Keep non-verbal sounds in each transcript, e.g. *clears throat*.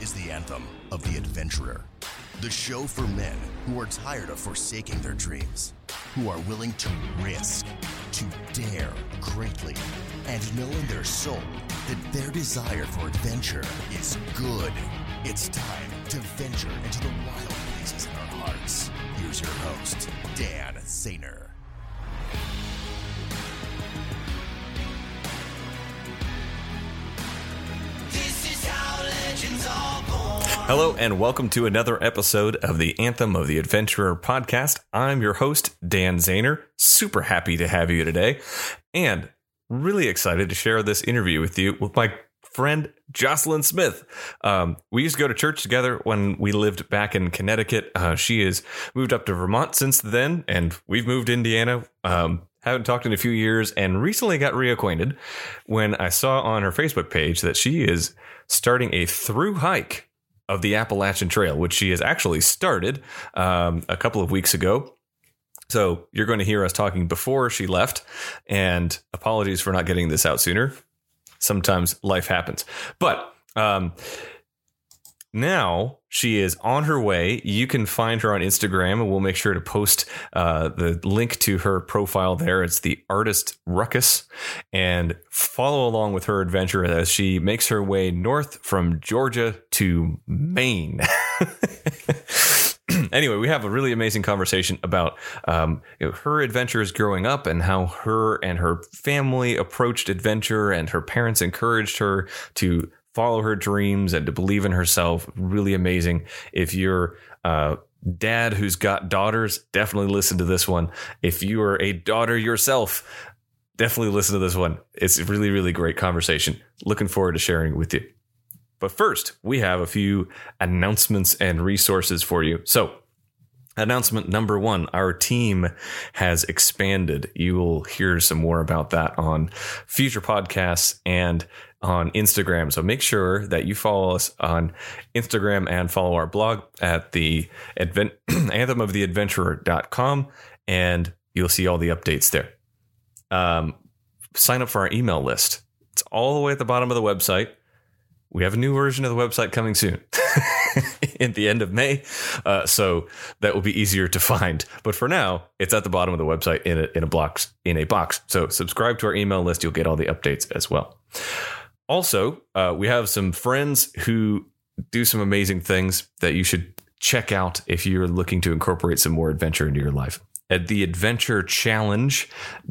is the anthem of the adventurer. The show for men who are tired of forsaking their dreams, who are willing to risk, to dare greatly, and know in their soul that their desire for adventure is good. It's time to venture into the wild places in our hearts. Here's your host, Dan Zahner. Hello, and welcome to another episode of the Anthem of the Adventurer podcast. I'm your host, Dan Zahner. Super happy to have you today, and really excited to share this interview with you with my friend Jocelyn Smith. Um, we used to go to church together when we lived back in Connecticut. Uh, she has moved up to Vermont since then, and we've moved to Indiana. Um, haven't talked in a few years, and recently got reacquainted when I saw on her Facebook page that she is starting a through hike of the Appalachian Trail, which she has actually started um, a couple of weeks ago. So you're going to hear us talking before she left, and apologies for not getting this out sooner. Sometimes life happens, but um, now she is on her way. You can find her on Instagram, and we'll make sure to post uh, the link to her profile there. It's the artist Ruckus, and follow along with her adventure as she makes her way north from Georgia to Maine. *laughs* anyway, we have a really amazing conversation about um, you know, her adventures growing up and how her and her family approached adventure, and her parents encouraged her to follow her dreams and to believe in herself. Really amazing. If you're uh, dad who's got daughters, definitely listen to this one. If you are a daughter yourself, definitely listen to this one. It's a really, really great conversation. Looking forward to sharing it with you. But first, we have a few announcements and resources for you. So, Announcement number one our team has expanded. You will hear some more about that on future podcasts and on Instagram. So make sure that you follow us on Instagram and follow our blog at the advent, *clears throat* anthemoftheadventurer.com and you'll see all the updates there. Um, sign up for our email list. It's all the way at the bottom of the website. We have a new version of the website coming soon. *laughs* in the end of May. Uh, so that will be easier to find. But for now, it's at the bottom of the website in a, in a box in a box. So subscribe to our email list. You'll get all the updates as well. Also, uh, we have some friends who do some amazing things that you should check out if you're looking to incorporate some more adventure into your life. At the Adventure Challenge,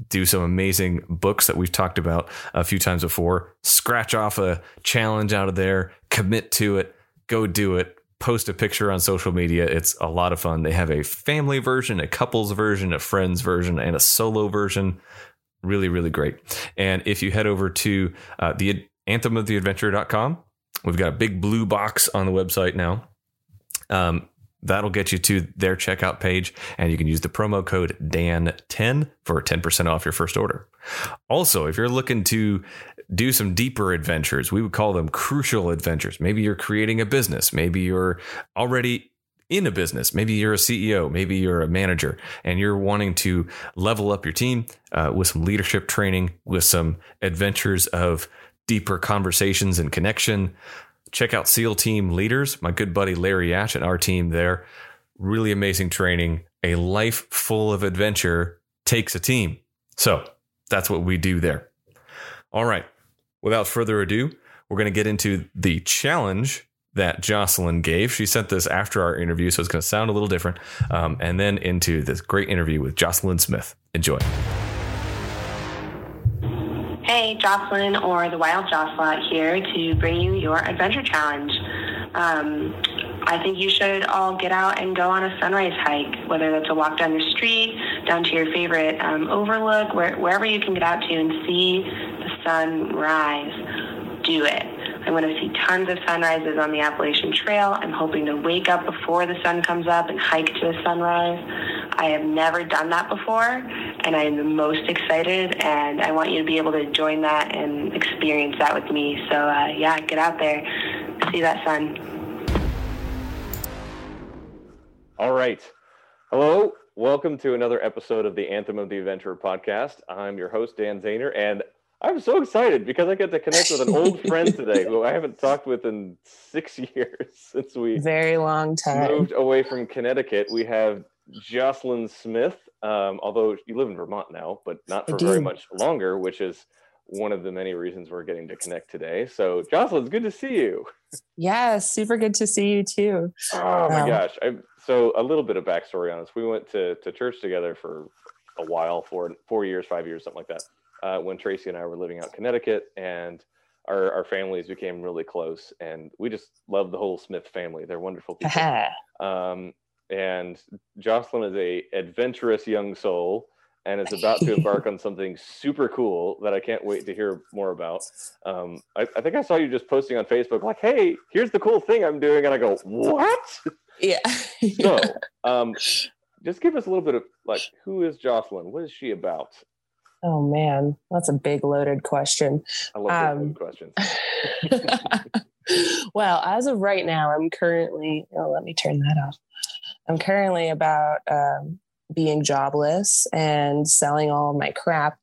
do some amazing books that we've talked about a few times before. Scratch off a challenge out of there, commit to it, go do it post a picture on social media. It's a lot of fun. They have a family version, a couples version, a friends version, and a solo version. Really, really great. And if you head over to uh, the anthemoftheadventure.com, we've got a big blue box on the website now. Um, that'll get you to their checkout page, and you can use the promo code DAN10 for 10% off your first order. Also, if you're looking to do some deeper adventures. We would call them crucial adventures. Maybe you're creating a business. Maybe you're already in a business. Maybe you're a CEO. Maybe you're a manager and you're wanting to level up your team uh, with some leadership training, with some adventures of deeper conversations and connection. Check out SEAL Team Leaders, my good buddy Larry Ash and our team there. Really amazing training. A life full of adventure takes a team. So that's what we do there. All right without further ado, we're going to get into the challenge that Jocelyn gave. She sent this after our interview, so it's going to sound a little different. Um, and then into this great interview with Jocelyn Smith. Enjoy. Hey, Jocelyn or the Wild Jocelyn here to bring you your adventure challenge. Um, I think you should all get out and go on a sunrise hike, whether that's a walk down your street, down to your favorite um, overlook, where, wherever you can get out to and see the sun rise. do it. I'm going to see tons of sunrises on the Appalachian Trail. I'm hoping to wake up before the sun comes up and hike to a sunrise. I have never done that before, and I am the most excited, and I want you to be able to join that and experience that with me. So, uh, yeah, get out there, see that sun. All right. Hello. Welcome to another episode of the Anthem of the Adventurer podcast. I'm your host, Dan Zahner, and I'm so excited because I get to connect with an old *laughs* friend today who I haven't talked with in six *laughs* years since we very long time moved away from Connecticut. We have Jocelyn Smith, um, although you live in Vermont now, but not for very much longer, which is one of the many reasons we're getting to connect today. So, Jocelyn, it's good to see you. Yeah, super good to see you too. Oh my um, gosh! I, so, a little bit of backstory on us. We went to to church together for a while, four four years, five years, something like that uh, when Tracy and I were living out Connecticut, and our, our families became really close, and we just love the whole Smith family. They're wonderful people. *laughs* um, and Jocelyn is a adventurous young soul and is about to *laughs* embark on something super cool that I can't wait to hear more about. Um, I, I, think I saw you just posting on Facebook, like, "Hey, here's the cool thing I'm doing," and I go, "What?" Yeah. *laughs* so, *laughs* um, just give us a little bit of like, who is Jocelyn? What is she about? Oh man, that's a big loaded question. I love um, questions. well, as of right now, I'm currently. Oh, let me turn that off. I'm currently about um, being jobless and selling all my crap,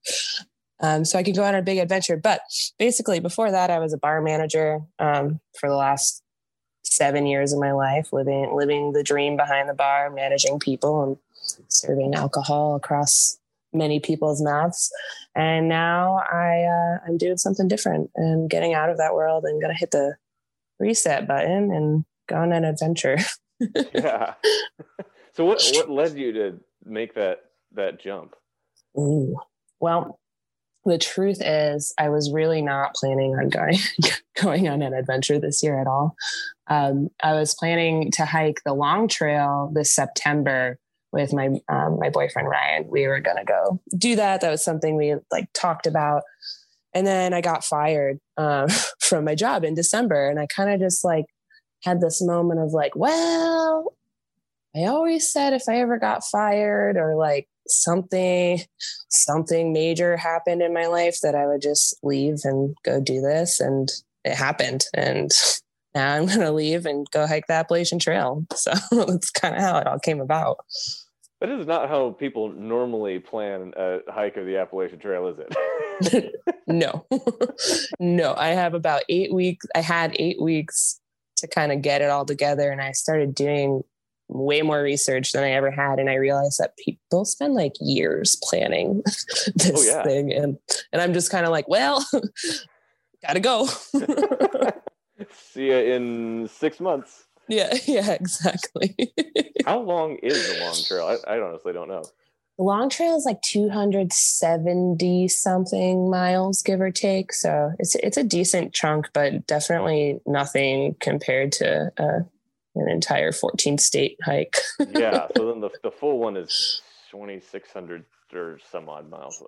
um, so I could go on a big adventure. But basically, before that, I was a bar manager um, for the last seven years of my life, living living the dream behind the bar, managing people and serving alcohol across many people's mouths. And now I uh, I'm doing something different and getting out of that world and gonna hit the reset button and go on an adventure. *laughs* yeah. *laughs* So what what led you to make that that jump? Ooh. Well, the truth is I was really not planning on going *laughs* going on an adventure this year at all. Um, I was planning to hike the long trail this September with my um, my boyfriend Ryan. We were gonna go do that. That was something we like talked about. And then I got fired um, *laughs* from my job in December, and I kind of just like had this moment of like, well, I always said if I ever got fired or like something something major happened in my life that I would just leave and go do this, and it happened, and now I'm *laughs* going to leave and go hike the Appalachian Trail. *laughs* So that's kind of how it all came about. That is not how people normally plan a hike of the Appalachian Trail, is it? *laughs* no, no. I have about eight weeks. I had eight weeks to kind of get it all together, and I started doing way more research than I ever had, and I realized that people spend like years planning *laughs* this oh, yeah. thing, and and I'm just kind of like, well, *laughs* gotta go. *laughs* See you in six months. Yeah, yeah, exactly. How long is the long trail? I, I honestly don't know. The long trail is like 270 something miles, give or take. So it's it's a decent chunk, but definitely nothing compared to uh, an entire 14 state hike. *laughs* yeah. So then the, the full one is 2,600 or some odd miles.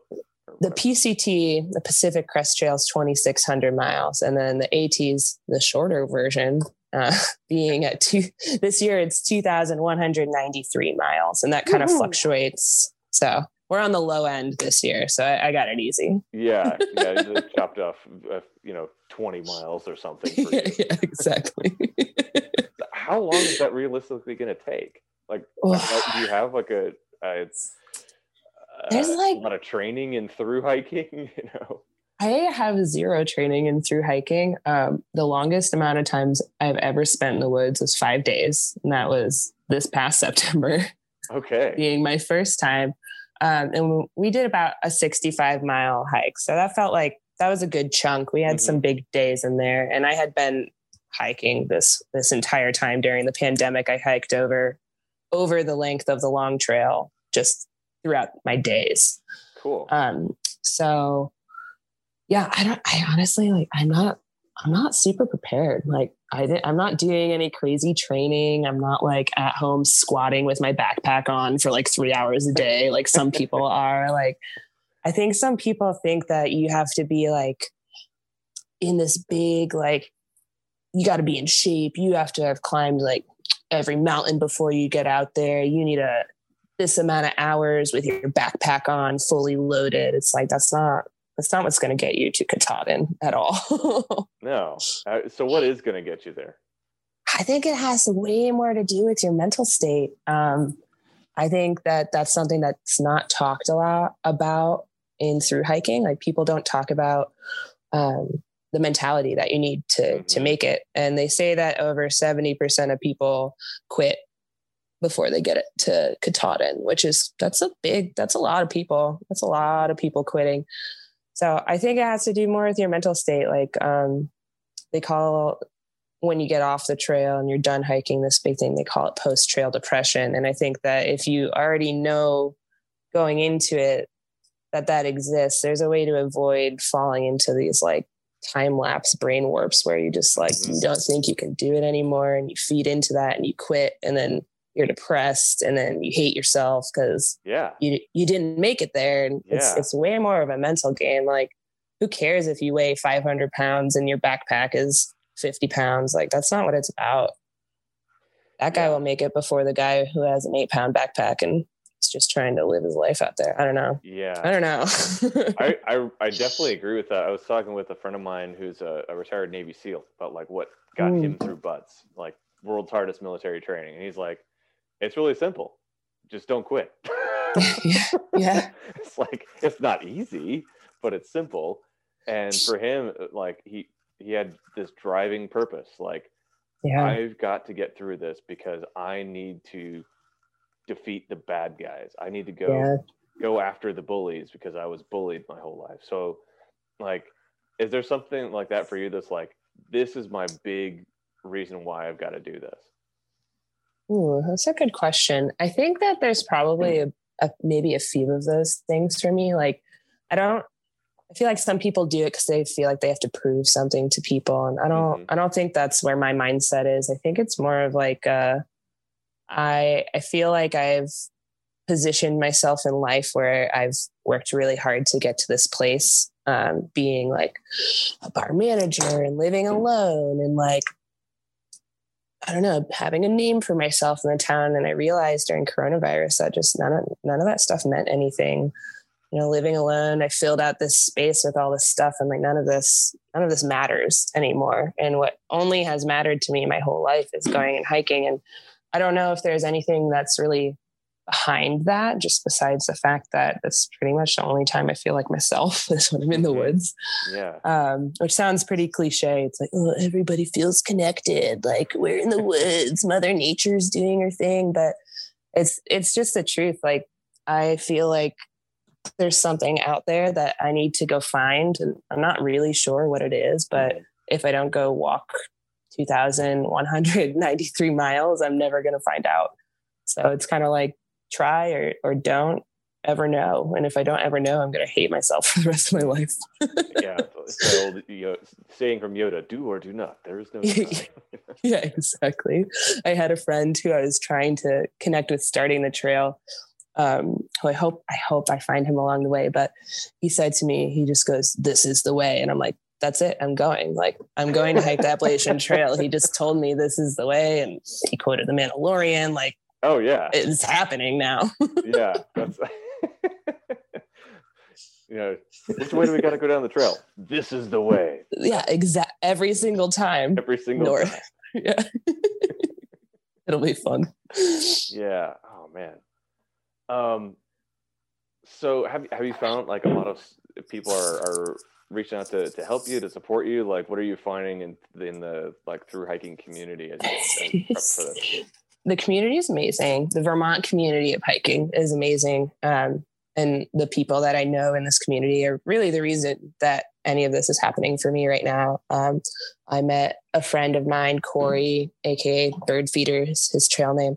The PCT, the Pacific Crest Trail, is 2,600 miles, and then the AT's the shorter version, uh, *laughs* being at two this year it's 2193 miles and that kind of fluctuates so we're on the low end this year so i, I got it easy. Yeah yeah *laughs* chopped off uh, you know 20 miles or something *laughs* yeah, yeah, exactly. How long is that realistically going to take? Like do you have like a, a there's like a lot of training in through hiking *laughs* you know? I have zero training in through hiking. Um, the longest amount of times I've ever spent in the woods was five days, and that was this past September. Okay. being my first time. Um, and we did about a 65 mile hike. So that felt like that was a good chunk. We had mm-hmm. some big days in there, and I had been hiking this this entire time during the pandemic. I hiked over over the length of the long trail just throughout my days. Cool. Um, so yeah, I don't, I honestly like, I'm not, I'm not super prepared. Like I did, I'm not doing any crazy training. I'm not like at home squatting with my backpack on for like three hours a day, like some people *laughs* are. Like, I think some people think that you have to be like in this big, like, you got to be in shape. You have to have climbed like every mountain before you get out there. You need a this amount of hours with your backpack on, fully loaded. It's like that's not that's not what's going to get you to Katahdin at all. *laughs* no. Uh, so what is going to get you there? I think it has way more to do with your mental state. Um, I think that that's something that's not talked a lot about in through hiking. Like people don't talk about um, the mentality that you need to mm-hmm. to make it. And they say that over 70% of people quit before they get it to Katahdin, which is that's a big, that's a lot of people. That's a lot of people quitting. So I think it has to do more with your mental state. Like um, they call when you get off the trail and you're done hiking, this big thing they call it post trail depression. And I think that if you already know going into it that that exists, there's a way to avoid falling into these like time lapse brain warps where you just like you mm-hmm. don't think you can do it anymore and you feed into that and you quit and then you're depressed and then you hate yourself because yeah. you you didn't make it there. And yeah. it's it's way more of a mental game. Like who cares if you weigh 500 pounds and your backpack is 50 pounds? Like that's not what it's about. That guy yeah. will make it before the guy who has an eight pound backpack and is just trying to live his life out there. I don't know. Yeah. I don't know. *laughs* I, I, I definitely agree with that. I was talking with a friend of mine who's a, a retired navy seal about like what got mm. him through BUD/S like world's hardest military training. And he's like it's really simple. Just don't quit. *laughs* yeah. yeah. It's like it's not easy, but it's simple. And for him, like he he had this driving purpose. Like yeah. I've got to get through this because I need to defeat the bad guys. I need to go yeah. go after the bullies because I was bullied my whole life. So like is there something like that for you that's like this is my big reason why I've got to do this? Ooh, that's a good question. I think that there's probably a, a, maybe a few of those things for me. Like, I don't. I feel like some people do it because they feel like they have to prove something to people, and I don't. Mm-hmm. I don't think that's where my mindset is. I think it's more of like, uh, I I feel like I've positioned myself in life where I've worked really hard to get to this place, um, being like a bar manager and living alone and like I don't know, having a name for myself in the town. And I realized during coronavirus that just none of none of that stuff meant anything. You know, living alone, I filled out this space with all this stuff, and like none of this, none of this matters anymore. And what only has mattered to me my whole life is going and hiking. And I don't know if there's anything that's really behind that, just besides the fact that that's pretty much the only time I feel like myself *laughs* is when I'm in the mm-hmm. woods. Yeah. Um, which sounds pretty cliche. It's like, oh, everybody feels connected. Like we're in the *laughs* woods, Mother Nature's doing her thing. But it's it's just the truth. Like I feel like there's something out there that I need to go find. And I'm not really sure what it is, but mm-hmm. if I don't go walk 2,193 miles, I'm never going to find out. So it's kind of like try or, or don't ever know. And if I don't ever know, I'm going to hate myself *laughs* for the rest of my life. yeah. *laughs* So, you know, saying from Yoda, do or do not. There is no. *laughs* yeah, exactly. I had a friend who I was trying to connect with starting the trail. Um, who I hope I hope I find him along the way. But he said to me, he just goes, "This is the way," and I'm like, "That's it. I'm going. Like I'm going to hike the Appalachian Trail." He just told me this is the way, and he quoted the Mandalorian. Like Oh yeah, it's happening now. *laughs* yeah, that's. *laughs* you know, which way do we got to go down the trail? This is the way. Yeah, exact. Every single time. Every single north. Time. *laughs* Yeah. It'll be fun. Yeah. Oh man. Um. So have have you found like a lot of people are are reaching out to, to help you to support you? Like, what are you finding in in the like through hiking community as, as the community is amazing. The Vermont community of hiking is amazing. Um, and the people that I know in this community are really the reason that any of this is happening for me right now. Um, I met a friend of mine, Corey, aka Bird Feeder, his, his trail name.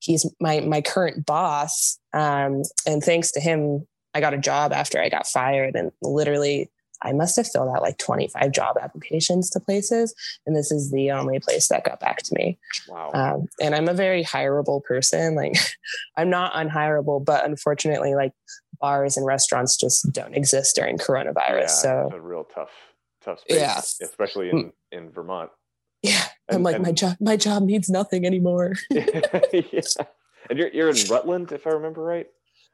He's my my current boss, um, and thanks to him, I got a job after I got fired. And literally, I must have filled out like 25 job applications to places. And this is the only place that got back to me. Wow. Um, and I'm a very hireable person. Like *laughs* I'm not unhireable, but unfortunately, like bars and restaurants just don't exist during coronavirus. Yeah, so it's a real tough, tough space, yeah. especially in, in Vermont. Yeah. And, I'm like, and, my job, my job needs nothing anymore. *laughs* yeah. And you're, you're in Rutland, if I remember right.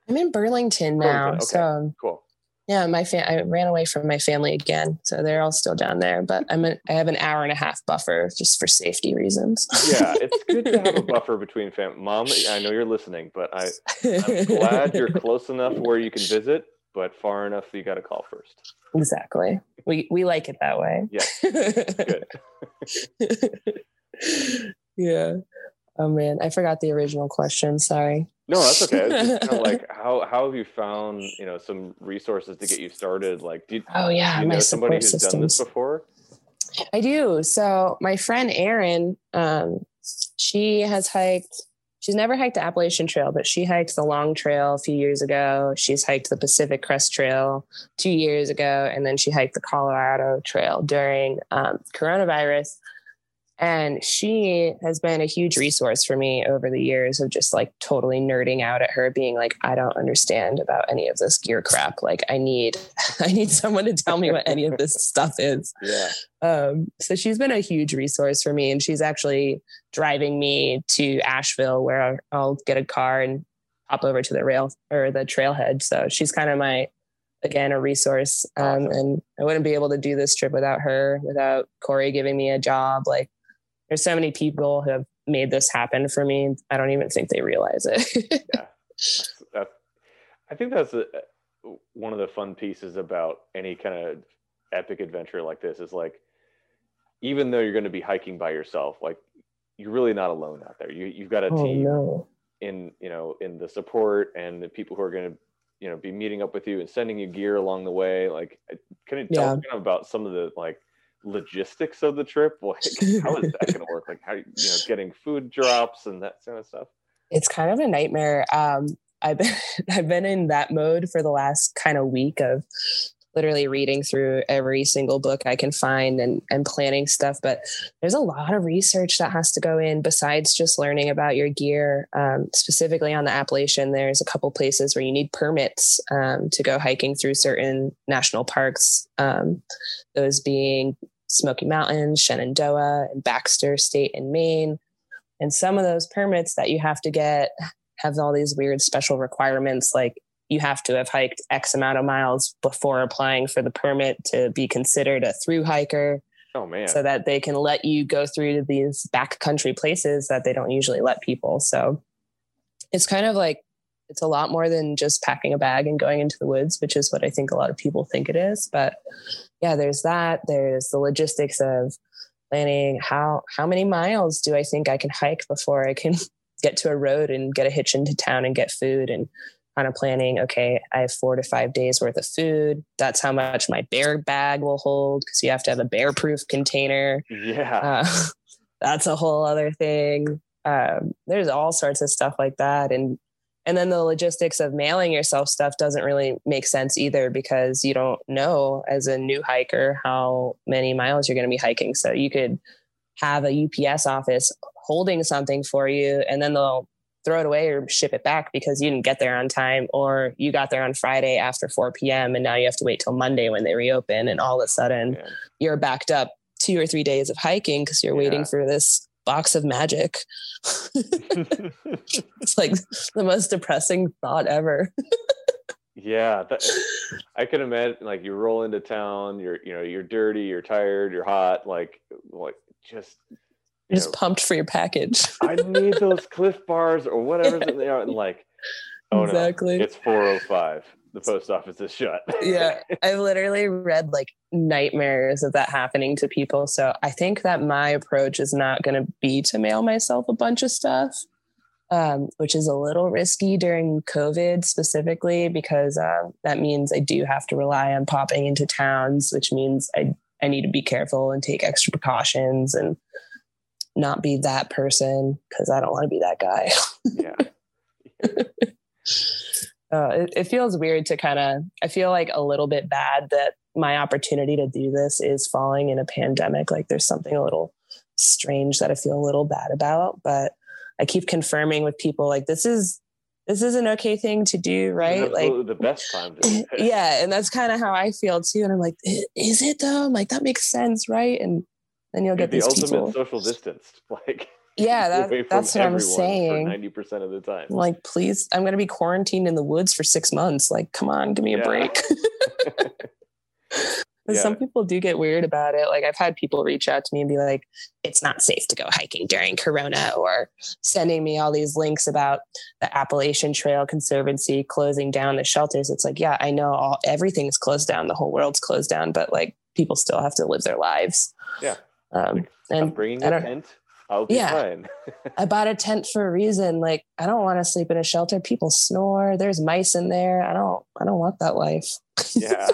I'm in Burlington now. Burlington. Okay. So cool yeah, my fam- I ran away from my family again, so they're all still down there. But I'm a, I have an hour and a half buffer just for safety reasons. yeah, it's *laughs* good to have a buffer between family. Mom, I know you're listening, but I I'm glad you're close enough where you can visit. but far enough that you got to call first. Exactly. We we like it that way. Yeah. Good. *laughs* yeah. Oh man, I forgot the original question. Sorry. No, that's okay. It's kind of *laughs* like how how have you found you know some resources to get you started? Like, do you, oh yeah, do you know somebody who's done this before? I do. So my friend Erin, um, she has hiked. She's never hiked the Appalachian Trail, but she hiked the Long Trail a few years ago. She's hiked the Pacific Crest Trail two years ago, and then she hiked the Colorado Trail during um, coronavirus. And she has been a huge resource for me over the years of just like totally nerding out at her, being like, I don't understand about any of this gear crap. Like, I need, *laughs* I need someone to tell me what any of this stuff is. Yeah. Um, so she's been a huge resource for me, and she's actually driving me to Asheville, where I'll, get a car and hop over to the rail or the trailhead. So she's kind of my, again, a resource. Um, and I wouldn't be able to do this trip without her, without Corey giving me a job. Like, there's so many people who have made this happen for me. I don't even think they realize it. *laughs* that, I think that's a, one of the fun pieces about any kind of epic adventure like this is like, even though you're going to be hiking by yourself, like you're really not alone out there. You you've got a oh team no. in you know in the support and the people who are going to you know be meeting up with you and sending you gear along the way. Like, can you tell Yeah. of about some of the like logistics of the trip? Like, *laughs* how is that going to work? Like, how you know getting food drops and that kind of stuff. it's kind of a nightmare. Um, I've been *laughs* I've been in that mode for the last kind of week of literally reading through every single book I can find and and planning stuff. But there's a lot of research that has to go in besides just learning about your gear. Um, specifically on the Appalachian, there's a couple places where you need permits um, to go hiking through certain national parks. Um, those being Smoky Mountains, Shenandoah, and Baxter State in Maine. And some of those permits that you have to get have all these weird special requirements, like you have to have hiked X amount of miles before applying for the permit to be considered a through hiker Oh man. so that they can let you go through to these backcountry places that they don't usually let people. So it's kind of like it's a lot more than just packing a bag and going into the woods, which is what I think a lot of people think it is. But yeah, there's that. There's the logistics of planning how how many miles do I think I can hike before I can *laughs* get to a road and get a hitch into town and get food and kind of planning okay i have four to five days worth of food that's how much my bear bag will hold because you have to have a bear proof container yeah. uh, *laughs* that's a whole other thing. Um, there's all sorts of stuff like that, and and then the logistics of mailing yourself stuff doesn't really make sense either because you don't know as a new hiker how many miles you're going to be hiking. So you could have a UPS office holding something for you, and then they'll throw it away or ship it back because you didn't get there on time or you got there on Friday after 4 p.m. and now you have to wait till Monday when they reopen and all of a sudden Man. you're backed up two or three days of hiking because you're Yeah. waiting for this box of magic. *laughs* it's like the most depressing thought ever. yeah. That, I can imagine like you roll into town, you're you know, you're dirty, you're tired, you're hot, like like just you You're just know, pumped for your package. I need those Clif bars or whatever's *laughs* they are. And like, oh exactly. no, it's 405. The post office is shut. yeah. *laughs* I've literally read like nightmares of that happening to people. So I think that my approach is not going to be to mail myself a bunch of stuff. Um, which is a little risky during COVID specifically because uh, that means I do have to rely on popping into towns, which means I, I need to be careful and take extra precautions and not be that person because I don't want to be that guy. yeah. *laughs* uh, it, it feels weird to kind of i feel like a little bit bad that my opportunity to do this is falling in a pandemic like there's something a little strange that i feel a little bad about but i keep confirming with people like this is this is an okay thing to do right like the best time to do it. yeah and that's kind of how i feel too and i'm like is it though i'm like that makes sense right and then you'll get the these ultimate people social distance. *laughs* Like yeah that, that's what i'm saying 90% of the time. Like, please, I'm going to be quarantined in the woods for six months. Like, come on, give me a Yeah. break. *laughs* yeah. some people do get weird about it. Like I've had people reach out to me and be like, it's not safe to go hiking during Corona, or sending me all these links about the Appalachian Trail Conservancy closing down the shelters. It's like, yeah, I know all everything's closed down, the whole world's closed down, but like people still have to live their lives. Yeah. Um, and I'm bringing a tent. I'll be yeah, fine. *laughs* I bought a tent for a reason. Like I don't want to sleep in a shelter. People snore. There's mice in there. I don't. I don't want that life. yeah.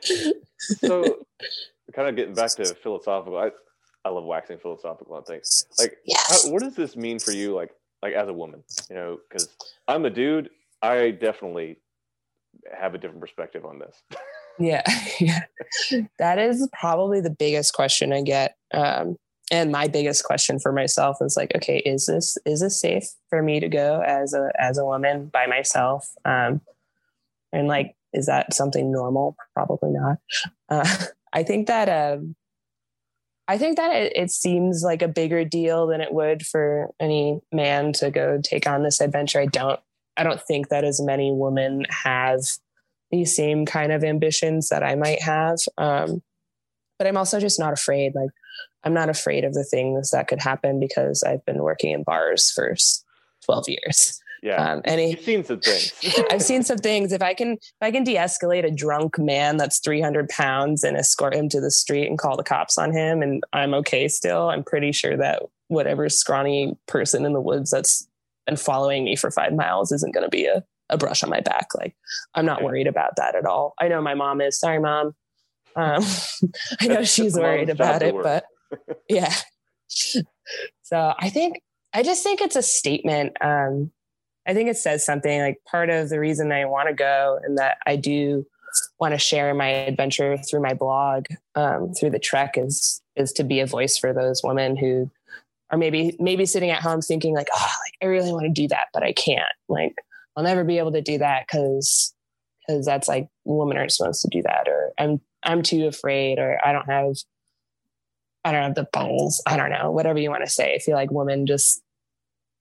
*laughs* so, kind of getting back to philosophical. I I love waxing philosophical on things. Like, yes. how, what does this mean for you? Like, like as a woman, you know, because I'm a dude. I definitely have a different perspective on this. *laughs* Yeah, *laughs* yeah. That is probably the biggest question I get. Um, and my biggest question for myself is like, okay, is this is this safe for me to go as a as a woman by myself? Um, and like, is that something normal? Probably not. Uh, *laughs* I think that um, I think that it, it, seems like a bigger deal than it would for any man to go take on this adventure. I don't I don't think that as many women have these same kind of ambitions that I might have. Um, but I'm also just not afraid. Like, I'm not afraid of the things that could happen because I've been working in bars for 12 years. Yeah. Um, and you've seen some things. *laughs* I've seen some things. If I can, if I can de-escalate a drunk man that's 300 pounds and escort him to the street and call the cops on him, and I'm okay still, I'm pretty sure that whatever scrawny person in the woods that's been following me for five miles isn't going to be a a brush on my back. Like I'm not worried about that at all. I know my mom is. Sorry, mom. Um, *laughs* I know she's worried about it, but *laughs* yeah. So I think I just think it's a statement. Um, I think it says something like part of the reason I want to go and that I do want to share my adventure through my blog, um, through the trek is is to be a voice for those women who are maybe maybe sitting at home thinking like, oh, like I really want to do that, but I can't. Like I'll never be able to do that because because that's like women aren't supposed to do that or I'm I'm too afraid or I don't have I don't have the balls. I don't know, whatever you want to say. I feel like women just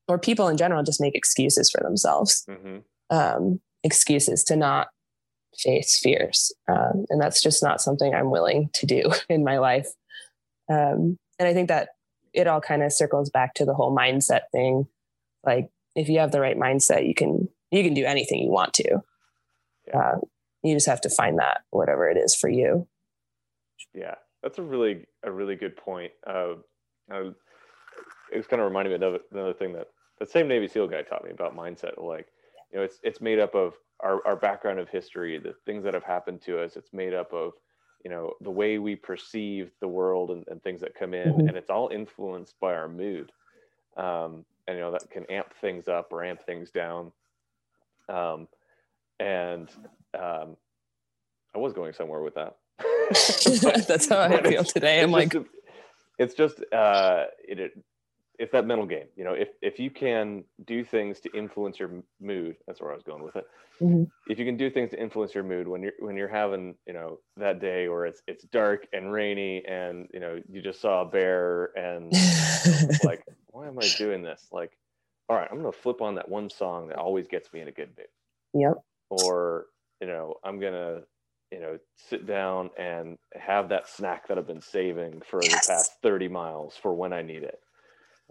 or people in general just make excuses for themselves. Mm-hmm. Um, excuses to not face fears. Um, and that's just not something I'm willing to do *laughs* in my life. Um, and I think that it all kind of circles back to the whole mindset thing. Like if you have the right mindset, you can you can do anything you want to. Yeah. Uh, you just have to find that whatever it is for you. Yeah, that's a really a really good point. Uh, it was kind of reminding me of another thing that the same Navy SEAL guy taught me about mindset. Like, you know, it's it's made up of our, our background of history, the things that have happened to us. It's made up of you know the way we perceive the world and, and things that come in, mm-hmm. and it's all influenced by our mood. Um, and you know that can amp things up or amp things down um, and um, I was going somewhere with that. *laughs* That's how I feel today. I'm like, just, it's just uh, it, it, it's that mental game. You know, if if you can do things to influence your mood, that's where I was going with it. Mm-hmm. If you can do things to influence your mood when you're when you're having you know that day where it's it's dark and rainy and you know you just saw a bear and *laughs* like why am I doing this? Like all right, I'm going to flip on that one song that always gets me in a good mood. Yep. Or, you know, I'm going to, you know, sit down and have that snack that I've been saving for yes. the past 30 miles for when I need it.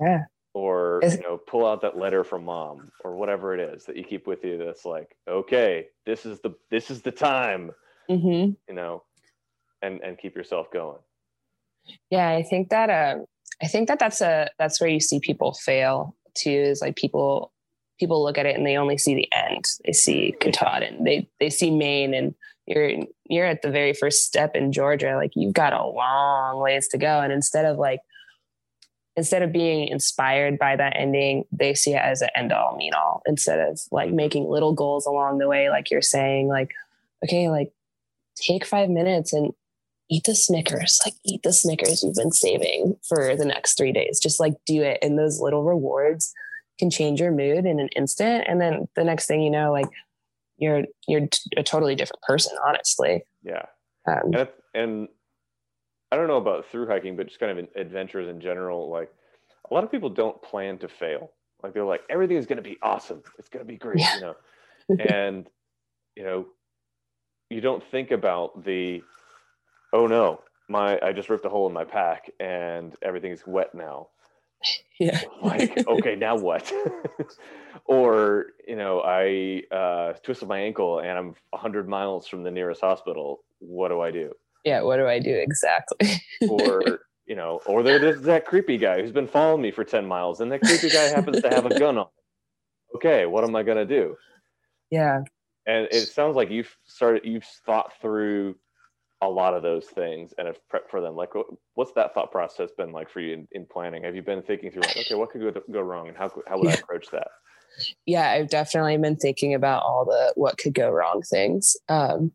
Yeah. Or, you know, pull out that letter from mom or whatever it is that you keep with you that's like, okay, this is the this is the time. Mm-hmm. You know, and and keep yourself going. Yeah, I think that uh, I think that that's a that's where you see people fail too is like people people look at it and they only see the end. They see Katahdin, they they see Maine, and you're you're at the very first step in Georgia. Like you've got a long ways to go. And instead of like instead of being inspired by that ending, they see it as an end all mean all. Instead of like making little goals along the way, like you're saying, like okay, like take five minutes and eat the Snickers, like eat the Snickers you've been saving for the next three days. Just like do it. And those little rewards can change your mood in an instant. And then the next thing you know, like you're, you're a totally different person, honestly. Yeah. Um, and, and I don't know about through hiking, but just kind of adventures in general. Like a lot of people don't plan to fail. Like they're like, everything is going to be awesome. It's going to be great, yeah. you know? *laughs* and, you know, you don't think about the oh no my i just ripped a hole in my pack and everything's wet now *laughs* Yeah. like okay now what *laughs* or you know i uh, twisted my ankle and i'm 100 miles from the nearest hospital what do i do yeah. What do I do exactly? or *laughs* you know or there's that creepy guy who's been following me for 10 miles and that creepy guy happens to have a gun on him. okay what am i going to do yeah. and it sounds like you've started you've thought through a lot of those things and have prepped for them. Like what's that thought process been like for you in, in planning? Have you been thinking through like okay what could go, go wrong and how, how would i approach that? Yeah i've definitely been thinking about all the what could go wrong things um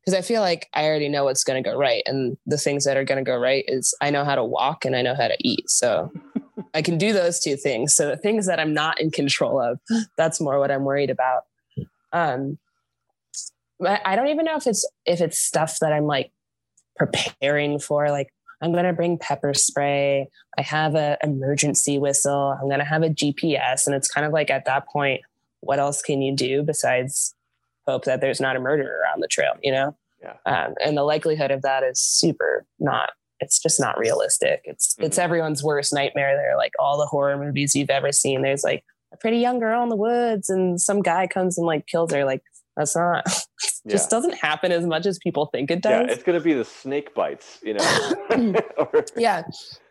because i feel like i already know what's going to go right and the things that are going to go right is i know how to walk and i know how to eat so *laughs* i can do those two things. So the things that i'm not in control of *gasps* that's more what i'm worried about. Um i don't even know if it's if it's stuff that i'm like preparing for like i'm going to bring pepper spray I have a emergency whistle. I'm going to have a GPS. And it's kind of like at that point, what else can you do besides hope that there's not a murderer on the trail, you know? Yeah. Um, and the likelihood of that is super not, it's just not realistic. It's, it's Mhm. everyone's worst nightmare. They're like all the horror movies you've ever seen. There's like a pretty young girl in the woods and some guy comes and like kills her. Like that's not, *laughs* yeah just doesn't happen as much as people think it does. yeah it's going to be the snake bites you know *laughs* *laughs* Or- yeah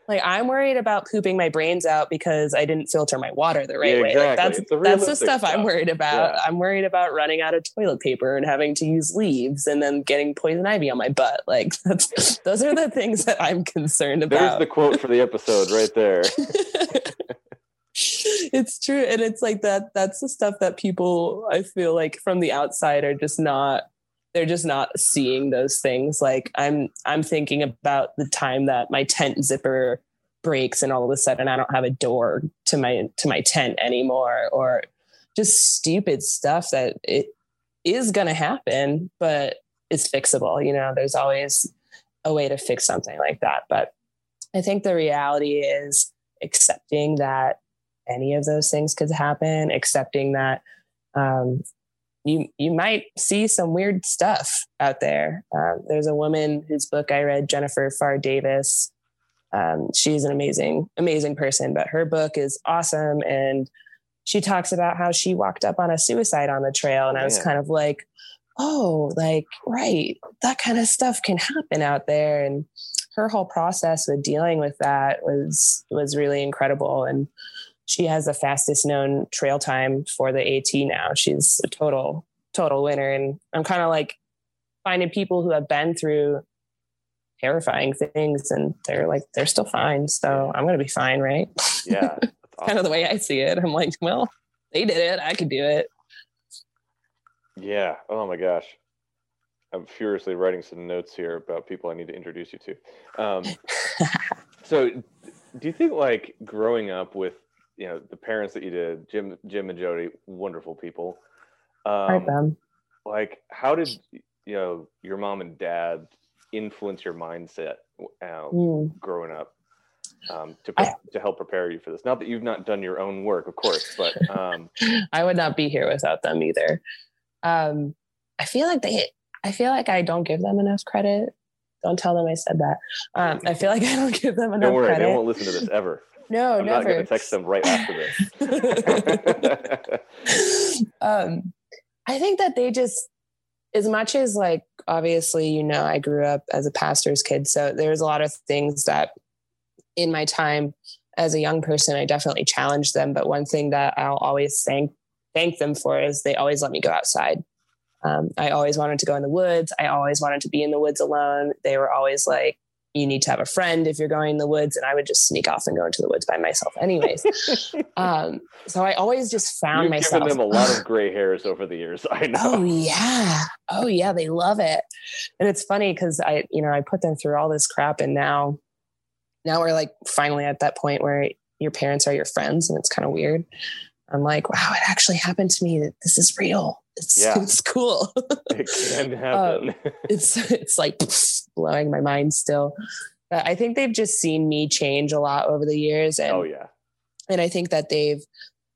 like i'm worried about pooping my brains out because i didn't filter my water the right Yeah, way exactly. like that's that's the realistic stuff i'm worried about Yeah. i'm worried about running out of toilet paper and having to use leaves and then getting poison ivy on my butt like that's those are the things that i'm concerned about. there's the quote for the episode right there it's true and it's like that that's the stuff that people i feel like from the outside are just not they're just not seeing those things. Like i'm i'm thinking about the time that my tent zipper breaks and all of a sudden i don't have a door to my to my tent anymore or just stupid stuff that it is going to happen but it's fixable you know? There's always a way to fix something like that but i think the reality is accepting that any of those things could happen, accepting that um, you you might see some weird stuff out there. Um, there's a woman whose book I read, Jennifer Pharr Davis. Um, she's an amazing amazing person, but her book is awesome, and she talks about how she walked up on a suicide on the trail, and I was Man. kind of like, oh, like right, that kind of stuff can happen out there, and her whole process with dealing with that was was really incredible and she has the fastest known trail time for the AT now. She's a total, total winner. And I'm kind of like finding people who have been through terrifying things and they're like, they're still fine. So I'm going to be fine, right? yeah that's *laughs* kind of the way I see it. I'm like, well, they did it. I could do it. Yeah. Oh my gosh. I'm furiously writing some notes here about people I need to introduce you to. Um, *laughs* so, do you think like growing up with you know the parents that you did, Jim, Jim and Jody, wonderful people. Um, them. like, how did you know your mom and dad influence your mindset uh, Mm. growing up um, to I- to help prepare you for this? Not that you've not done your own work, of course, but *laughs* um, I would not be here without them either. Um, I feel like they, I feel like I don't give them enough credit. Don't tell them I said that. Um, I feel like I don't give them enough credit. don't worry, credit. they won't listen to this ever. No, I'm not never. going to text them right after this. *laughs* *laughs* um, I think that they just, as much as like, obviously, you know, I grew up as a pastor's kid. So there's a lot of things that in my time as a young person, I definitely challenged them. But one thing that I'll always thank, thank them for is they always let me go outside. Um, I always wanted to go in the woods. I always wanted to be in the woods alone. They were always like, you need to have a friend if you're going in the woods. And I would just sneak off and go into the woods by myself, anyways. *laughs* um, so I always just found You've myself. given them a lot of gray hairs over the years. *laughs* I know. Oh yeah. Oh yeah, they love it. And it's funny because I, you know, I put them through all this crap and now now we're like finally at that point where your parents are your friends and it's kind of weird. I'm like, wow, it actually happened to me. That This is real. It's Yeah. it's cool. *laughs* It can happen. *laughs* it's it's like *laughs* blowing my mind still. But I think they've just seen me change a lot over the years and oh yeah. and I think that they've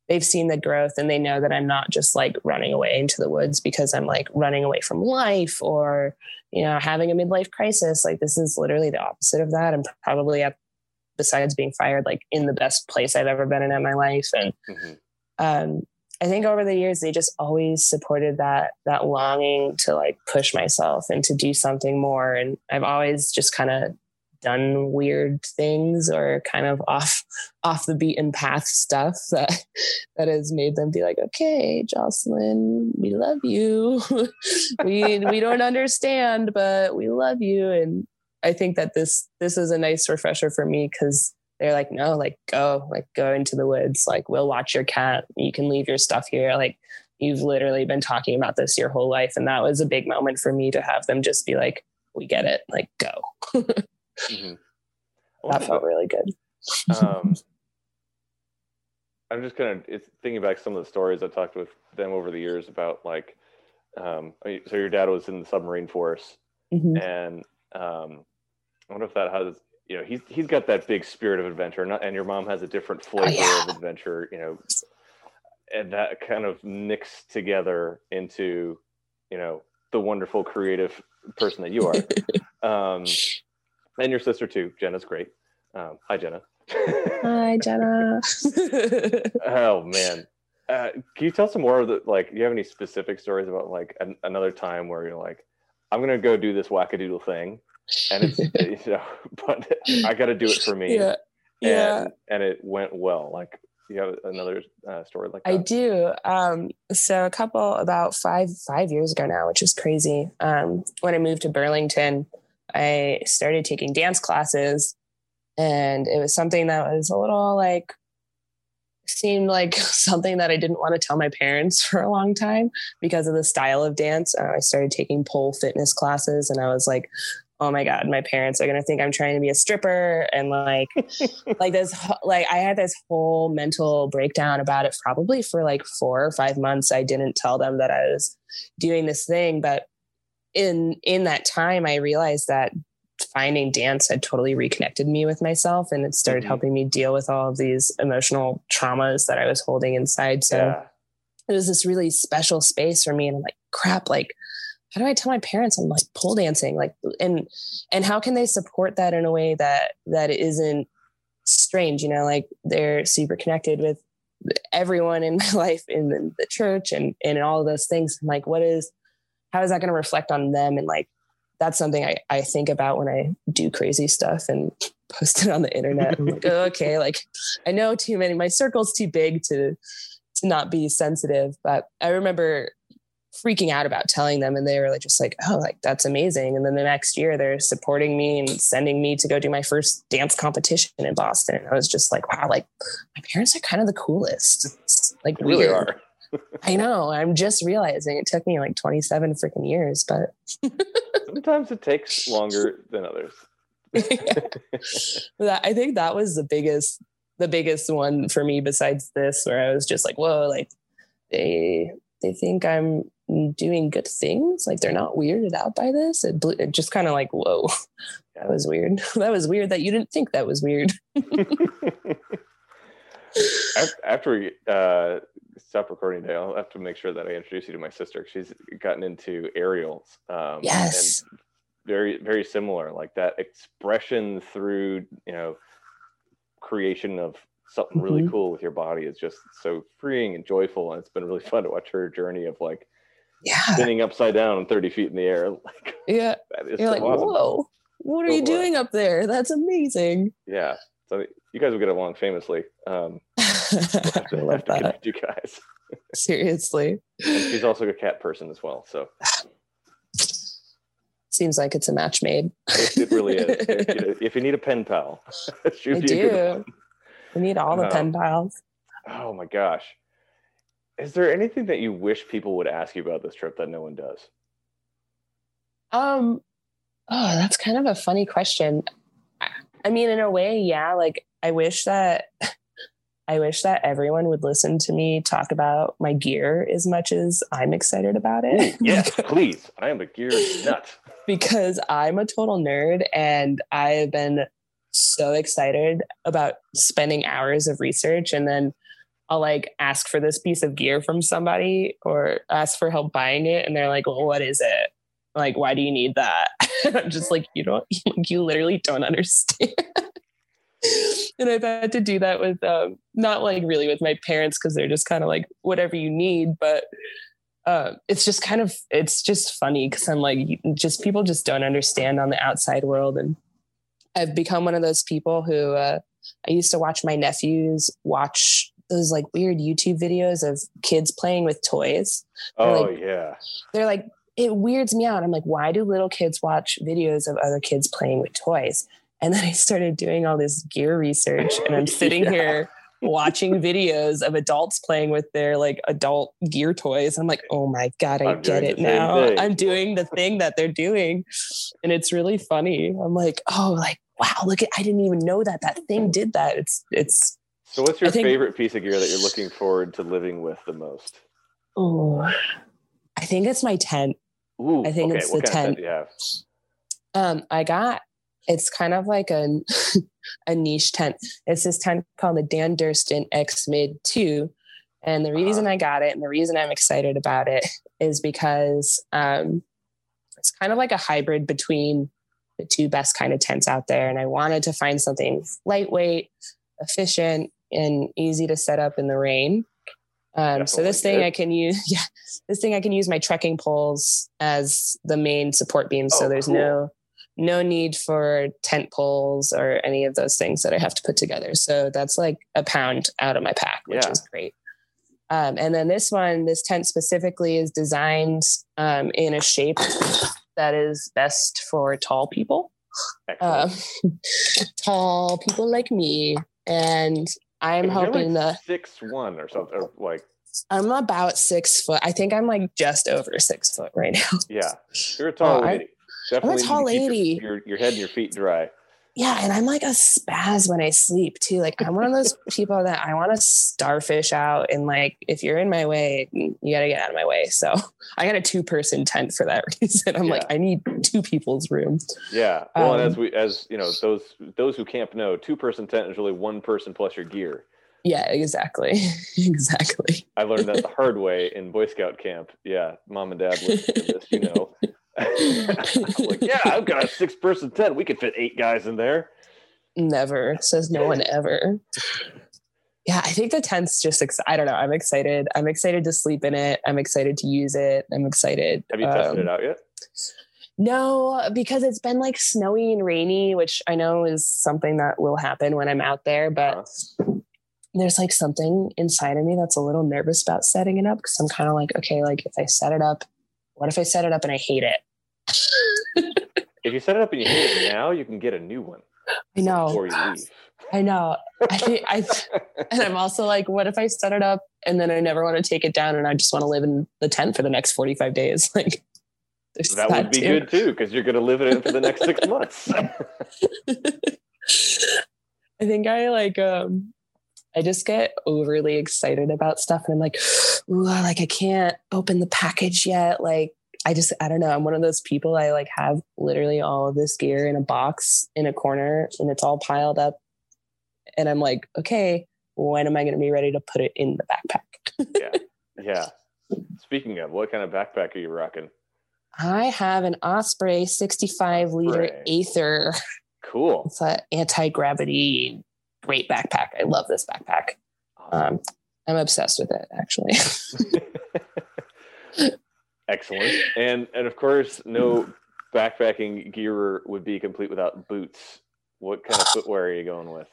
they've seen the growth and they know that I'm not just like running away into the woods because I'm like running away from life or, you know, having a midlife crisis. Like this is literally the opposite of that. I'm probably at, besides being fired, like in the best place I've ever been in in my life. And mm-hmm. um, I think over the years they just always supported that that longing to like push myself and to do something more. And I've always just kind of done weird things or kind of off *laughs* off the beaten path stuff *laughs* that that has made them be like okay jocelyn we love you *laughs* we we don't understand but we love you and i think that this this is a nice refresher for me because they're like no like go like go into the woods like we'll watch your cat you can leave your stuff here like you've literally been talking about this your whole life and that was a big moment for me to have them just be like we get it like go *laughs* Mm-hmm. That felt really good. um, I'm just kind of thinking back some of the stories I talked with them over the years about like, um, so your dad was in the submarine force, mm-hmm. and um, I wonder if that has you know he's he's got that big spirit of adventure, not, and your mom has a different flavor oh, yeah. of adventure, you know, and that kind of mixed together into you know the wonderful creative person that you are. *laughs* um, and your sister too. Jenna's great. Um, hi, Jenna. hi, Jenna. *laughs* oh man, uh, can you tell some more of the like? Do you have any specific stories about like an, another time where you're like, I'm gonna go do this wackadoodle thing, and it's *laughs* you know, *laughs* but I got to do it for me. Yeah. Yeah. And, and it went well. Like you have another uh, story like that? I do. Um, so a couple about five five years ago now, which is crazy. Um, when I moved to Burlington, I started taking dance classes and it was something that was a little like seemed like *laughs* something that I didn't want to tell my parents for a long time because of the style of dance. Uh, I started taking pole fitness classes and I was like, oh my god, my parents are going to think I'm trying to be a stripper and like *laughs* like this like I had this whole mental breakdown about it probably for like 4 or 5 months. I didn't tell them that I was doing this thing, but in in that time i realized that finding dance had totally reconnected me with myself and it started mm-hmm. helping me deal with all of these emotional traumas that i was holding inside so yeah. it was this really special space for me and i'm like crap like how do i tell my parents i'm like pole dancing like and and how can they support that in a way that that isn't strange you know like they're super connected with everyone in *laughs* my life in the, the church and and all those things I'm like what is how is that going to reflect on them and like that's something I, I think about when I do crazy stuff and *laughs* post it on the internet. I'm like, oh, okay, like I know too many, my circle's too big to to not be sensitive. But I remember freaking out about telling them and they were like just like, oh, like that's amazing. And then the next year they're supporting me and sending me to go do my first dance competition in Boston. And I was just like, wow, like my parents are kind of the coolest. It's like they really are. *laughs* I know. I'm just realizing it took me like 27 freaking years, but *laughs* sometimes it takes longer than others. *laughs* that, I think that was the biggest, the biggest one for me besides this, where I was just like, whoa, like they, they think I'm doing good things. Like they're not weirded out by this. It, blew, it just kind of like, whoa, *laughs* that was weird. *laughs* that was weird that you didn't think that was weird. *laughs* after we uh, stop recording today, I'll have to make sure that I introduce you to my sister. She's gotten into aerials. Um, yes. very, very similar, like that expression through, you know, creation of something really mm-hmm. cool with your body is just so freeing and joyful. And it's been really *laughs* fun to watch her journey of like yeah. spinning upside down 30 feet in the air. *laughs* Like, yeah. You're so like, awesome. whoa, what are you doing up there? That's amazing. Yeah. So you guys will get along famously. Um, *laughs* I love that. You guys. Seriously. And she's also a cat person as well. So *sighs* seems like it's a match made. it, it really is. if, you know, if, you need a pen pal, I do. We need all the um, pen pals. Oh my gosh. Is there anything that you wish people would ask you about this trip that no one does? Um, oh, that's kind of a funny question. I mean, in a way, yeah. Like, I wish that *laughs* I wish that everyone would listen to me talk about my gear as much as I'm excited about it. yes, *laughs* please. I am a gear nut. because I'm a total nerd and I have been so excited about spending hours of research and then I'll like ask for this piece of gear from somebody or ask for help buying it, and they're like, "Well, what is it? Like, why do you need that?" *laughs* I'm just like, you don't, *laughs* you literally don't understand. *laughs* and I've had to do that with um, not like really with my parents because they're just kind of like whatever you need, but uh, it's just kind of it's just funny because I'm like just people just don't understand on the outside world, and I've become one of those people who uh, I used to watch my nephews watch those like weird YouTube videos of kids playing with toys. Oh like, yeah. They're like it weirds me out. I'm like, why do little kids watch videos of other kids playing with toys? And then I started doing all this gear research and I'm *laughs* sitting yeah. here watching videos of adults playing with their like adult gear toys. I'm like, oh my God, I I'm get it now. Thing. I'm doing the thing that they're doing. And it's really funny. I'm like, oh, like, wow, look at I didn't even know that that thing did that. It's it's so what's your think, favorite piece of gear that you're looking forward to living with the most? Oh, I think it's my tent. Ooh, I think okay. it's the tent. tent um, I got it's kind of like a *laughs* a niche tent. It's this tent called the Dan Durston X Mid 2. And the reason. I got it and the reason I'm excited about it is because um, it's kind of like a hybrid between the two best kind of tents out there. And I wanted to find something lightweight, efficient, and easy to set up in the rain. Um, so this thing good. I can use, *laughs* yeah, this thing I can use my trekking poles as the main support beams. Oh, so there's cool. no no need for tent poles or any of those things that I have to put together. So that's like a pound out of my pack, which yeah. is great. Um, and then this one, this tent specifically is designed um, in a shape that is best for tall people, um, *laughs* tall people like me. And I'm hoping like the six one or something, or like I'm about six foot. I think I'm like just over six foot right now. Yeah, you're a *laughs* tall lady. Definitely I'm a tall lady. Your, your, your head and your feet dry. Yeah, and I'm like a spaz when I sleep too. Like I'm one of those *laughs* people that I want to starfish out, and like if you're in my way, you got to get out of my way. So I got a two person tent for that *laughs* reason. I'm yeah. like I need two people's room. Yeah. Well, um, and as we as you know those those who camp know, two person tent is really one person plus your gear. Yeah, exactly. *laughs* exactly. I learned that the hard way in Boy Scout camp. Yeah, mom and dad to this, you know. Like, yeah, I've got a six person tent. We could fit eight guys in there. Never says no one ever. Yeah, I think the tent's just, ex- I don't know. I'm excited. I'm excited to sleep in it. I'm excited to use it. I'm excited. Have you tested um, it out yet? No, because it's been like snowy and rainy, which I know is something that will happen when I'm out there. But uh-huh. there's like something inside of me that's a little nervous about setting it up because I'm kind of like, okay, like if I set it up, what if I set it up and I hate it? *laughs* if you set it up and you hate it now, you can get a new one. I know. Before you leave. I know. I think I *laughs* and I'm also like, what if I set it up and then I never want to take it down and I just want to live in the tent for the next 45 days? *laughs* Like that, would be too. good too, because you're gonna live in it for the next six months. I think I like um I just get overly excited about stuff and I'm like, ooh, like I can't open the package yet. Like I just, I don't know. I'm one of those people. I like have literally all of this gear in a box in a corner and it's all piled up. And I'm like, okay, when am I going to be ready to put it in the backpack? yeah. *laughs* Yeah. Speaking of, what kind of backpack are you rocking? I have an Osprey 65 liter Aether. Cool. It's an anti gravity, great backpack. I love this backpack. Um, I'm obsessed with it, actually. *laughs* Excellent. And and of course, no backpacking gear would be complete without boots. What kind of *sighs* footwear are you going with?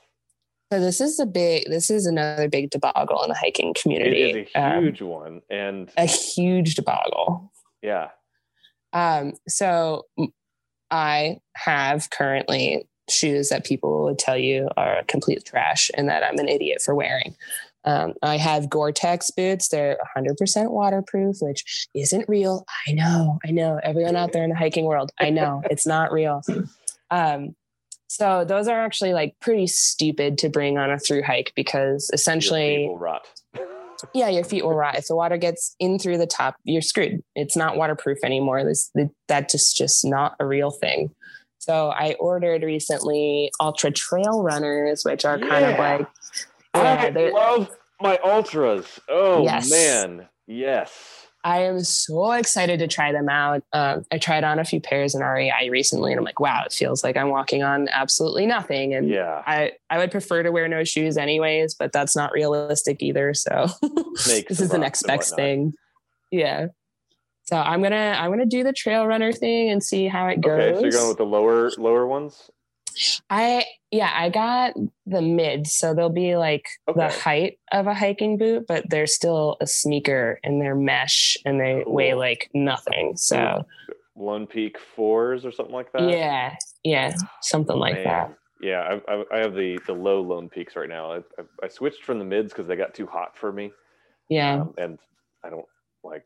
So this is a big. This is another big debacle in the hiking community. It is a um, huge um, one, and a huge debacle. Yeah. Um. So I have currently shoes that people would tell you are complete trash and that I'm an idiot for wearing. Um, I have Gore-Tex boots. They're 100% waterproof, which isn't real. I know. I know. Everyone out there in the hiking world, I know *laughs* it's not real. Um, so those are actually like pretty stupid to bring on a through hike because essentially, your rot. *laughs* yeah, your feet will rot. If the water gets in through the top, you're screwed. It's not waterproof anymore. This that just just not a real thing. So I ordered recently Altra Trail Runners, which are yeah. kind of like I love My Altras. Oh Yes. man. Yes. I am so excited to try them out. Um, I tried on a few pairs in REI recently, and I'm like, wow, it feels like I'm walking on absolutely nothing. And Yeah. I, I would prefer to wear no shoes anyways, but that's not realistic either. So *laughs* this is the next best thing. Yeah. So I'm gonna I'm gonna do the trail runner thing and see how it goes. Okay, so you're going with the lower lower ones. I yeah, I got the mid, so they'll be like the height of a hiking boot, but they're still a sneaker and they're mesh and they weigh like nothing. So Lone Peak fours or something like that. yeah, yeah, something like that. Yeah, I, I, I have the the low Lone Peaks right now. I, I, I switched from the mids because they got too hot for me, Yeah, um, and I don't like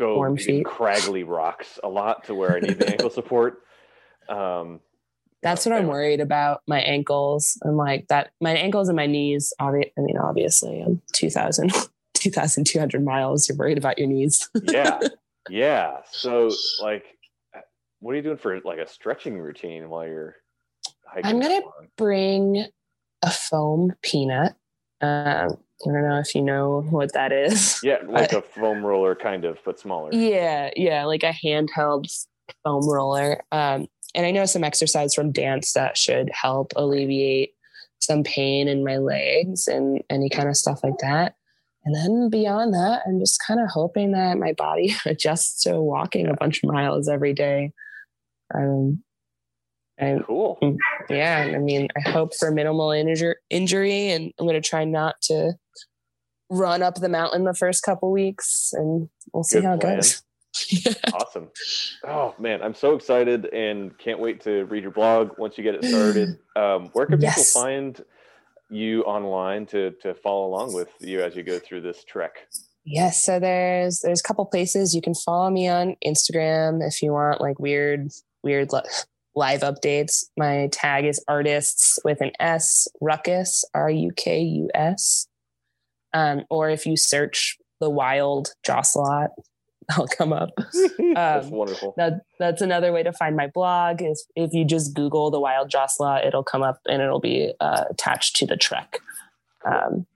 go Warm in feet. craggly rocks a lot to where I need the ankle *laughs* support. Um, that's what I'm worried about. My ankles. I'm like that. My ankles and my knees. Obvi- I mean, obviously, I'm 2,000, *laughs* 2,200 miles. You're worried about your knees. *laughs* yeah, yeah. So like, what are you doing for like a stretching routine while you're hiking? I'm gonna- along? Bring a foam peanut. Um, I don't know if you know what that is. *laughs* Yeah, like a foam roller kind of, but smaller. Yeah, yeah, like a handheld foam roller. Um, and I know some exercise from dance that should help alleviate some pain in my legs and any kind of stuff like that. And then beyond that, I'm just kind of hoping that my body *laughs* adjusts to walking a bunch of miles every day. Um, and Cool. yeah, I mean, I hope for minimal injur- injury, and I'm going to try not to run up the mountain the first couple weeks, and we'll see Good how it goes. *laughs* awesome. Oh man, I'm so excited and can't wait to read your blog once you get it started. *sighs* Um, where can Yes. people find you online to to follow along with you as you go through this trek? Yes, so there's there's a couple places you can follow me on Instagram if you want like weird weird live updates. My tag is artists with an S ruckus R U K U S. Um, or if you search the wild Jocelot, *laughs* I'll come up. *laughs* That's Um, wonderful. That that's another way to find my blog. Is if you just Google the Wild Jocelyn, it'll come up and it'll be uh, attached to the trek. Um,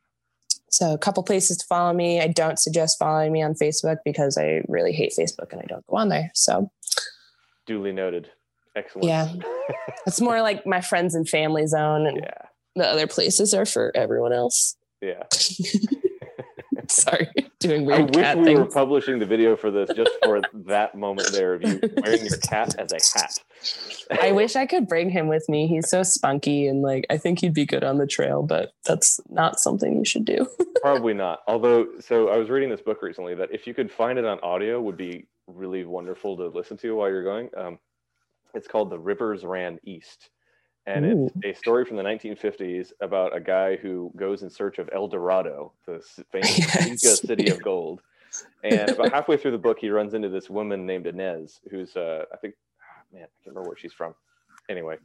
so a couple places to follow me. I don't suggest following me on Facebook because I really hate Facebook and I don't go on there. So Duly noted. Excellent. Yeah. it's more like my friends and family zone, and yeah. the other places are for everyone else. Yeah. *laughs* *laughs* Sorry, doing I weird wish cat we were publishing the video for this just for *laughs* that moment there of you wearing your cat as a hat. I wish I could bring him with me. He's so spunky and like I think he'd be good on the trail, but that's not something you should do. Probably not. Although, so I was reading this book recently that if you could find it on audio, would be really wonderful to listen to while you're going. Um, it's called "The Rivers Ran East," and Ooh. it's a story from the 1950s about a guy who goes in search of El Dorado, the famous *laughs* Yes. City of gold. And about halfway through the book, he runs into this woman named Inez, who's uh, I think, ah, man, I can't remember where she's from. Anyway,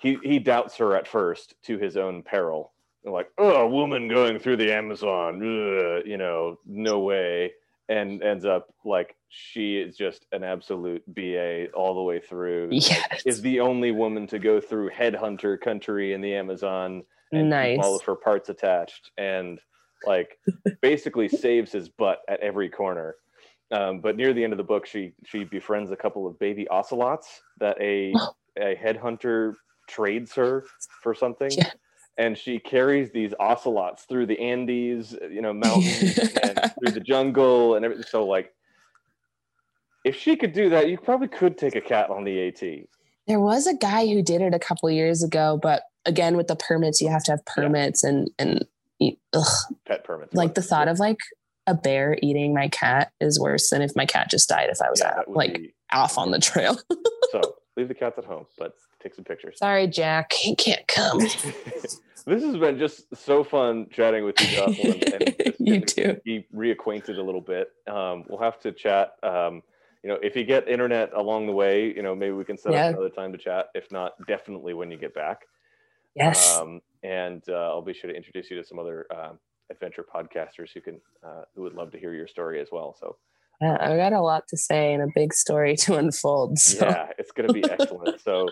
he he doubts her at first to his own peril. Like, oh, a woman going through the Amazon, ugh, you know, no way. And ends up like she is just an absolute BA all the way through. *laughs* Like, Yes. is the only woman to go through headhunter country in the Amazon and nice. all of her parts attached and like *laughs* basically saves his butt at every corner. Um, but near the end of the book, she she befriends a couple of baby ocelots that a *gasps* a headhunter trades her for something. Yeah. And she carries these ocelots through the Andes, you know, *laughs* mountains and through the jungle and everything. So like if she could do that, you probably could take a cat on the AT. There was a guy who did it a couple years ago, but again with the permits, you have to have permits and and ugh, Pet permits. like the thought of like a bear eating my cat is worse than if my cat just died if I was Yeah, out, like be- off on the trail. so leave the cats at home, but take some pictures. Sorry, Jack, he can't come. *laughs* this has been just so fun chatting with you, Jocelyn. And *laughs* You too. Be reacquainted a little bit. Um, we'll have to chat. Um, you know, if you get internet along the way, you know, maybe we can set Yeah. up another time to chat. If not, definitely when you get back. Yes. Um, and uh, I'll be sure to introduce you to some other um, adventure podcasters who can uh, who would love to hear your story as well. So I got a lot to say and a big story *laughs* to unfold. So yeah, it's going to be excellent. So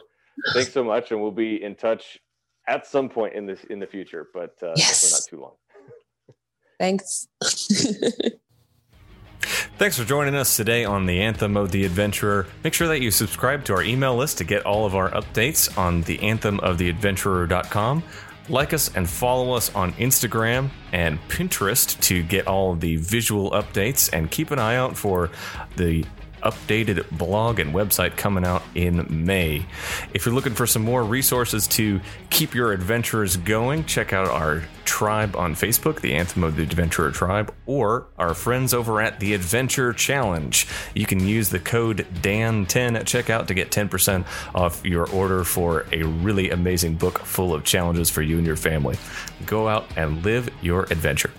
thanks so much, and we'll be in touch at some point in this in the future, but uh, Yes. not too long. Thanks. *laughs* Thanks for joining us today on the Anthem of the Adventurer. Make sure that you subscribe to our email list to get all of our updates on the anthemoftheadventurer.com. Like us and follow us on Instagram and Pinterest to get all the visual updates and keep an eye out for the updated blog and website coming out in May. If you're looking for some more resources to keep your adventures going, check out our tribe on Facebook, the Anthem of the Adventurer Tribe, or our friends over at the Adventure Challenge. You can use the code DAN10 at checkout to get 10% off your order for a really amazing book full of challenges for you and your family. Go out and live your adventure.